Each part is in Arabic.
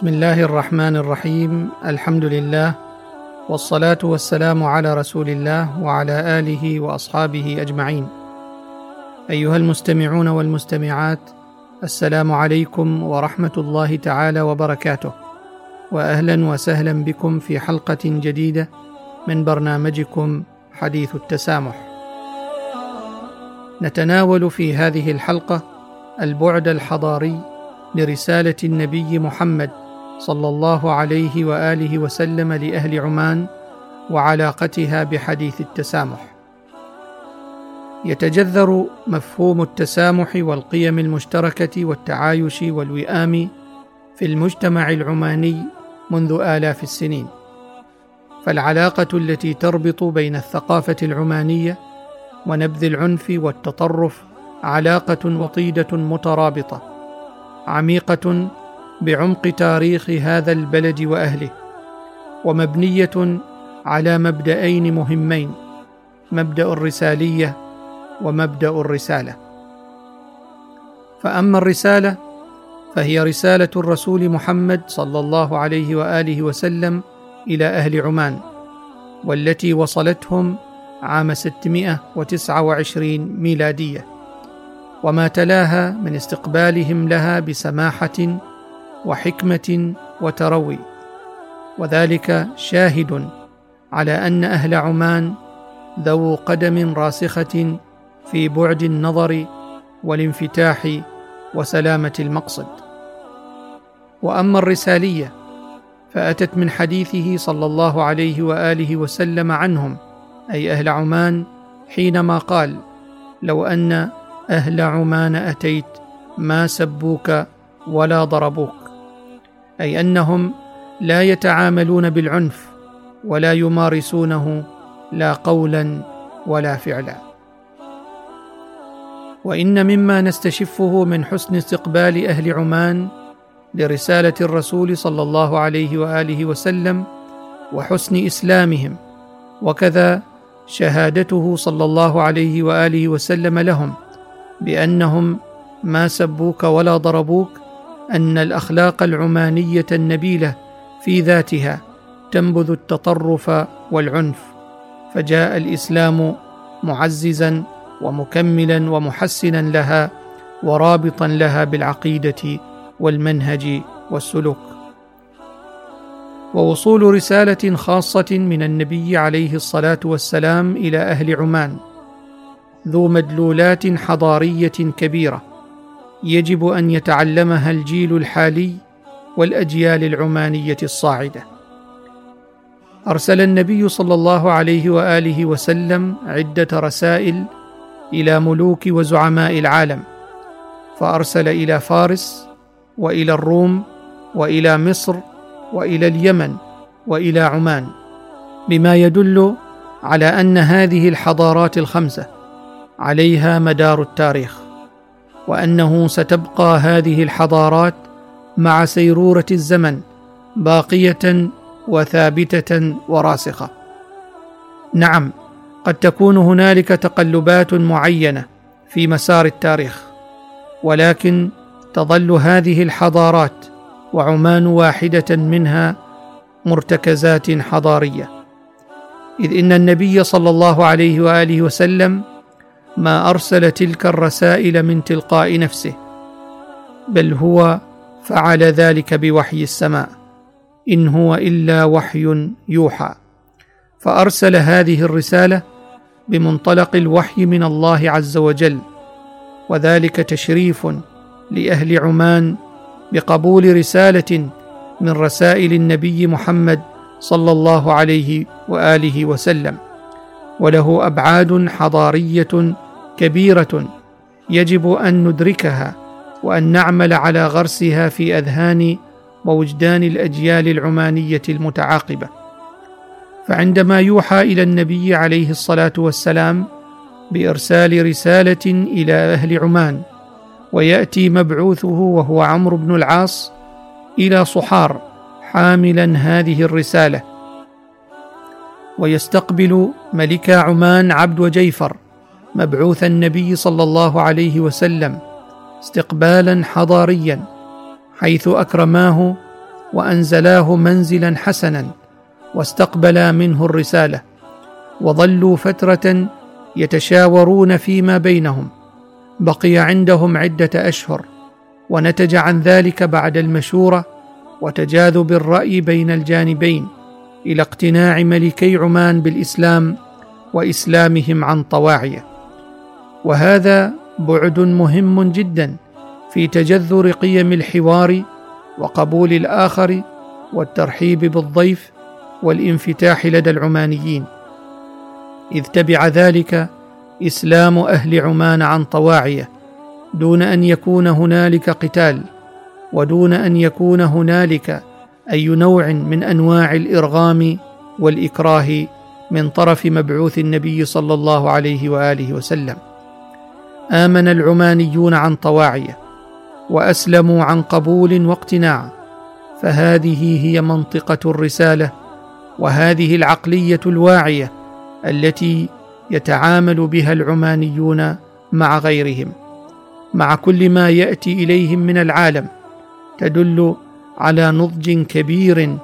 بسم الله الرحمن الرحيم. الحمد لله والصلاة والسلام على رسول الله وعلى آله وأصحابه أجمعين. أيها المستمعون والمستمعات السلام عليكم ورحمة الله تعالى وبركاته. واهلا وسهلا بكم في حلقة جديدة من برنامجكم حديث التسامح. نتناول في هذه الحلقة البعد الحضاري لرسالة النبي محمد صلى الله عليه وآله وسلم لأهل عمان وعلاقتها بحديث التسامح. يتجذر مفهوم التسامح والقيم المشتركة والتعايش والوئام في المجتمع العماني منذ آلاف السنين. فالعلاقة التي تربط بين الثقافة العمانية ونبذ العنف والتطرف علاقة وطيدة مترابطة عميقة بعمق تاريخ هذا البلد وأهله ومبنية على مبدأين مهمين مبدأ الرسالية ومبدأ الرسالة. فأما الرسالة فهي رسالة الرسول محمد صلى الله عليه وآله وسلم إلى أهل عمان والتي وصلتهم عام 629 ميلادية وما تلاها من استقبالهم لها بسماحة وحكمة وتروي. وذلك شاهد على أن أهل عمان ذو قدم راسخة في بعد النظر والانفتاح وسلامة المقصد. وأما الرسالية فأتت من حديثه صلى الله عليه وآله وسلم عنهم أي أهل عمان حينما قال لو أن أهل عمان أتيت ما سبوك ولا ضربوك. أي أنهم لا يتعاملون بالعنف ولا يمارسونه لا قولا ولا فعلا. وإن مما نستشفه من حسن استقبال أهل عمان لرسالة الرسول صلى الله عليه وآله وسلم وحسن إسلامهم وكذا شهادته صلى الله عليه وآله وسلم لهم بأنهم ما سبوك ولا ضربوك أن الأخلاق العمانية النبيلة في ذاتها تنبذ التطرف والعنف فجاء الإسلام معززا ومكملا ومحسنا لها ورابطا لها بالعقيدة والمنهج والسلوك. ووصول رسالة خاصة من النبي عليه الصلاة والسلام إلى أهل عمان ذو مدلولات حضارية كبيرة. يجب أن يتعلمها الجيل الحالي والأجيال العمانية الصاعدة. أرسل النبي صلى الله عليه وآله وسلم عدة رسائل إلى ملوك وزعماء العالم فأرسل إلى فارس وإلى الروم وإلى مصر وإلى اليمن وإلى عمان بما يدل على أن هذه الحضارات الخمسة عليها مدار التاريخ. وأنه ستبقى هذه الحضارات مع سيرورة الزمن باقية وثابتة وراسخة. نعم قد تكون هنالك تقلبات معينة في مسار التاريخ ولكن تظل هذه الحضارات وعمان واحدة منها مرتكزات حضارية. إذ إن النبي صلى الله عليه وآله وسلم ما أرسل تلك الرسائل من تلقاء نفسه بل هو فعل ذلك بوحي السماء إن هو إلا وحي يوحى. فأرسل هذه الرسالة بمنطلق الوحي من الله عز وجل وذلك تشريف لأهل عمان بقبول رسالة من رسائل النبي محمد صلى الله عليه وآله وسلم. وله أبعاد حضارية كبيرة يجب أن ندركها وأن نعمل على غرسها في أذهان ووجدان الأجيال العمانية المتعاقبة. فعندما يوحى إلى النبي عليه الصلاة والسلام بإرسال رسالة إلى أهل عمان ويأتي مبعوثه وهو عمرو بن العاص إلى صحار حاملا هذه الرسالة ويستقبل ملك عمان عبد وجيفر مبعوث النبي صلى الله عليه وسلم استقبالا حضاريا حيث أكرماه وأنزلاه منزلا حسنا واستقبلا منه الرسالة وظلوا فترة يتشاورون فيما بينهم بقي عندهم عدة أشهر ونتج عن ذلك بعد المشورة وتجاذب الرأي بين الجانبين. إلى اقتناع ملكي عمان بالإسلام وإسلامهم عن طواعيه. وهذا بعد مهم جدا في تجذر قيم الحوار وقبول الآخر والترحيب بالضيف والانفتاح لدى العمانيين. إذ تبع ذلك إسلام أهل عمان عن طواعيه دون أن يكون هنالك قتال ودون أن يكون هنالك أي نوع من أنواع الإرغام والإكراه من طرف مبعوث النبي صلى الله عليه وآله وسلم. آمن العمانيون عن طواعيه وأسلموا عن قبول واقتناع فهذه هي منطقة الرسالة وهذه العقلية الواعية التي يتعامل بها العمانيون مع غيرهم مع كل ما يأتي إليهم من العالم تدل على نضج كبير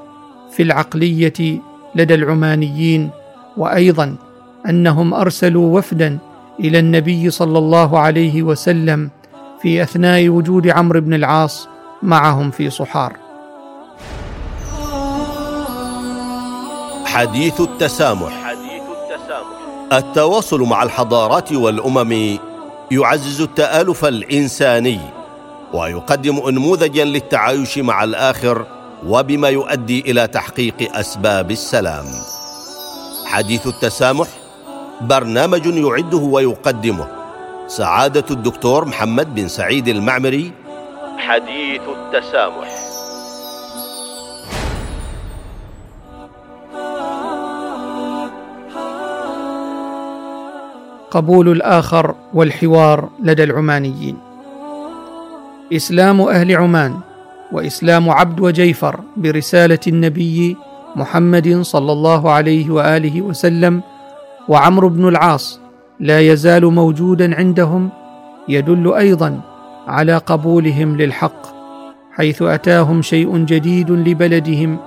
في العقلية لدى العمانيين وأيضا أنهم أرسلوا وفدا إلى النبي صلى الله عليه وسلم في أثناء وجود عمرو بن العاص معهم في صحار. حديث التسامح. التواصل مع الحضارات والأمم يعزز التآلف الإنساني. ويقدم انموذجا للتعايش مع الآخر وبما يؤدي إلى تحقيق أسباب السلام. حديث التسامح برنامج يعده ويقدمه. سعادة الدكتور محمد بن سعيد المعمري. حديث التسامح. قبول الآخر والحوار لدى العمانيين. إسلام أهل عمان وإسلام عبد وجيفر برسالة النبي محمد صلى الله عليه وآله وسلم وعمرو بن العاص لا يزال موجودا عندهم يدل أيضا على قبولهم للحق حيث أتاهم شيء جديد لبلدهم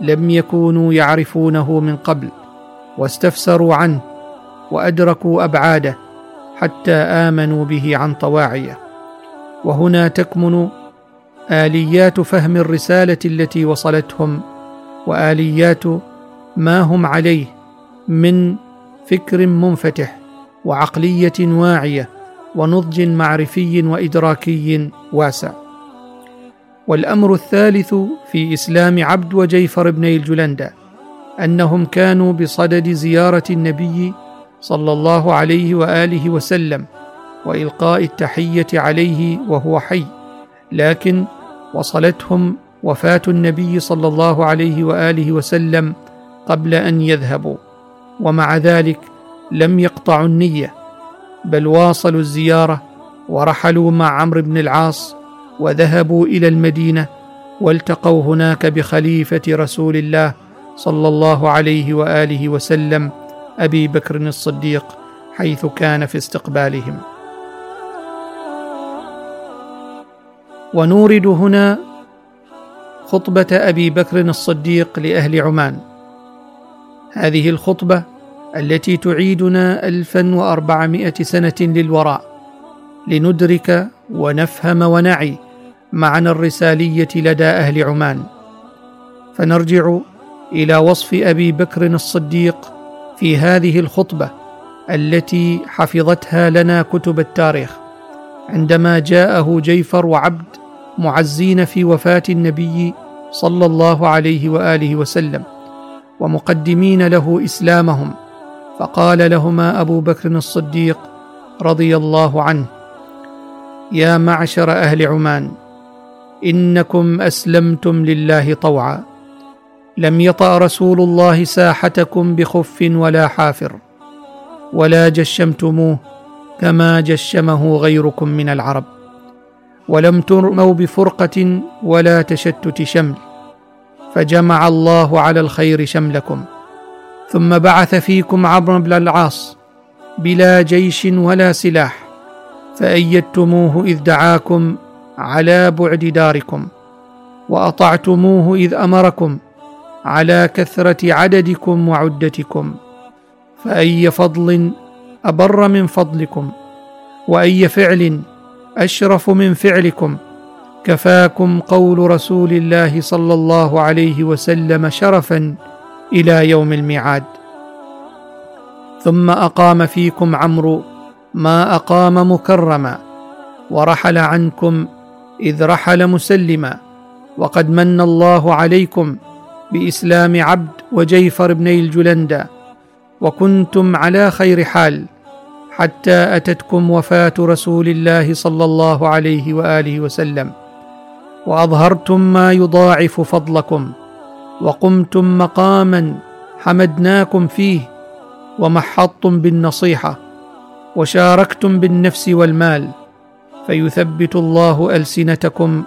لم يكونوا يعرفونه من قبل واستفسروا عنه وأدركوا أبعاده حتى آمنوا به عن طواعيه. وهنا تكمن آليات فهم الرسالة التي وصلتهم وآليات ما هم عليه من فكر منفتح وعقلية واعية ونضج معرفي وإدراكي واسع. والأمر الثالث في إسلام عبد وجيفر بن الجلندة أنهم كانوا بصدد زيارة النبي صلى الله عليه وآله وسلم وإلقاء التحية عليه وهو حي لكن وصلتهم وفاة النبي صلى الله عليه وآله وسلم قبل أن يذهبوا ومع ذلك لم يقطعوا النية بل واصلوا الزيارة ورحلوا مع عمرو بن العاص وذهبوا إلى المدينة والتقوا هناك بخليفة رسول الله صلى الله عليه وآله وسلم أبي بكر الصديق حيث كان في استقبالهم. ونورد هنا خطبة أبي بكر الصديق لأهل عمان. هذه الخطبة التي تعيدنا الفا وأربعمائة سنة للوراء لندرك ونفهم ونعي معنى الرسالية لدى أهل عمان. فنرجع إلى وصف أبي بكر الصديق في هذه الخطبة التي حفظتها لنا كتب التاريخ. عندما جاءه جيفر وعبد معزين في وفاة النبي صلى الله عليه وآله وسلم ومقدمين له إسلامهم. فقال لهما أبو بكر الصديق رضي الله عنه يا معشر أهل عمان إنكم أسلمتم لله طوعا. لم يطأ رسول الله ساحتكم بخف ولا حافر ولا جشمتموه كما جشمه غيركم من العرب. ولم ترموا بفرقة ولا تشتت شمل فجمع الله على الخير شملكم. ثم بعث فيكم عمرو بن العاص بلا جيش ولا سلاح فأيدتموه إذ دعاكم على بعد داركم وأطعتموه إذ أمركم على كثرة عددكم وعدتكم فأي فضل أبر من فضلكم وأي فعل أشرف من فعلكم. كفاكم قول رسول الله صلى الله عليه وسلم شرفا إلى يوم الميعاد. ثم أقام فيكم عمرو ما أقام مكرما ورحل عنكم إذ رحل مسلما. وقد من الله عليكم بإسلام عبد وجيفر بني الجلندة وكنتم على خير حال. حتى أتتكم وفاة رسول الله صلى الله عليه وآله وسلم. وأظهرتم ما يضاعف فضلكم وقمتم مقاما حمدناكم فيه ومحضتم بالنصيحة وشاركتم بالنفس والمال فيثبت الله ألسنتكم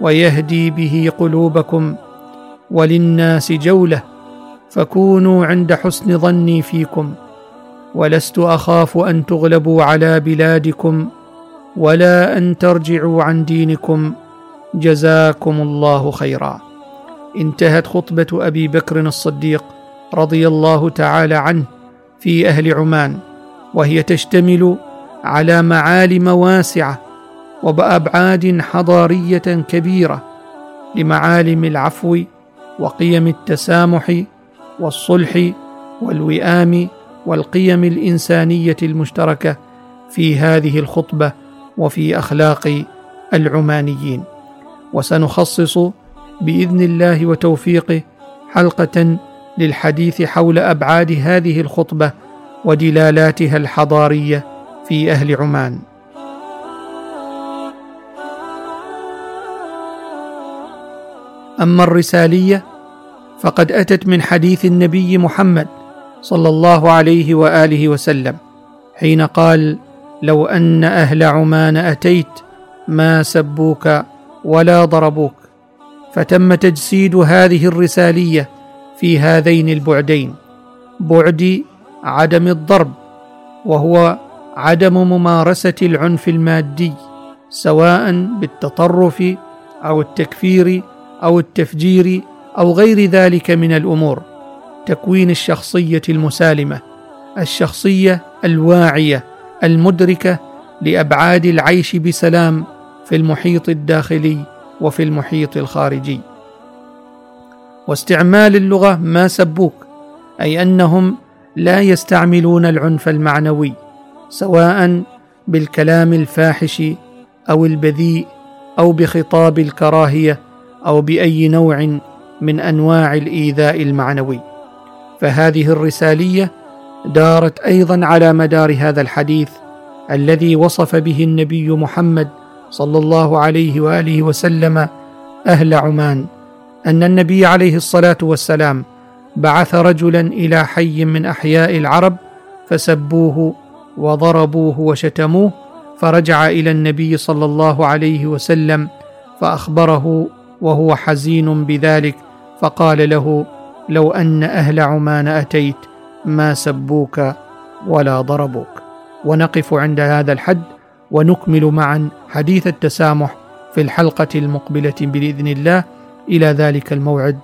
ويهدي به قلوبكم وللناس جولة فكونوا عند حسن ظني فيكم. ولست أخاف أن تغلبوا على بلادكم ولا أن ترجعوا عن دينكم. جزاكم الله خيرا. انتهت خطبة أبي بكر الصديق رضي الله تعالى عنه في أهل عمان وهي تشتمل على معالم واسعة وبأبعاد حضارية كبيرة لمعالم العفو وقيم التسامح والصلح والوئام والقيم الإنسانية المشتركة في هذه الخطبة وفي أخلاق العمانيين. وسنخصص بإذن الله وتوفيقه حلقة للحديث حول أبعاد هذه الخطبة ودلالاتها الحضارية في أهل عمان. أما الرسالية فقد أتت من حديث النبي محمد صلى الله عليه وآله وسلم حين قال لو أن أهل عمان أتيت ما سبوك ولا ضربوك. فتم تجسيد هذه الرسالية في هذين البعدين بعد عدم الضرب وهو عدم ممارسة العنف المادي سواء بالتطرف أو التكفير أو التفجير أو غير ذلك من الأمور. تكوين الشخصية المسالمة الشخصية الواعية المدركة لأبعاد العيش بسلام في المحيط الداخلي وفي المحيط الخارجي. واستعمال اللغة ما سبوك أي أنهم لا يستعملون العنف المعنوي سواء بالكلام الفاحش أو البذيء أو بخطاب الكراهية أو بأي نوع من أنواع الإيذاء المعنوي. فهذه الرسالية دارت أيضا على مدار هذا الحديث الذي وصف به النبي محمد صلى الله عليه وآله وسلم أهل عمان أن النبي عليه الصلاة والسلام بعث رجلا إلى حي من أحياء العرب فسبوه وضربوه وشتموه فرجع إلى النبي صلى الله عليه وسلم فأخبره وهو حزين بذلك فقال له لو أن أهل عمان أتيت ما سبوك ولا ضربوك. ونقف عند هذا الحد ونكمل معا حديث التسامح في الحلقة المقبلة بإذن الله. إلى ذلك الموعد.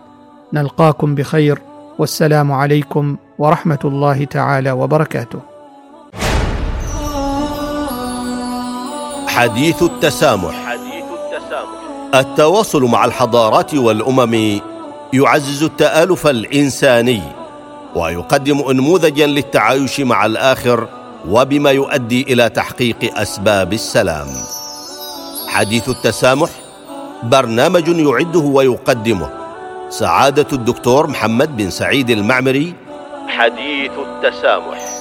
نلقاكم بخير. والسلام عليكم ورحمة الله تعالى وبركاته. حديث التسامح. التواصل مع الحضارات والأمم يعزز التآلف الإنساني ويقدم انموذجا للتعايش مع الآخر وبما يؤدي إلى تحقيق أسباب السلام. حديث التسامح برنامج يعده ويقدمه سعادة الدكتور محمد بن سعيد المعمري. حديث التسامح.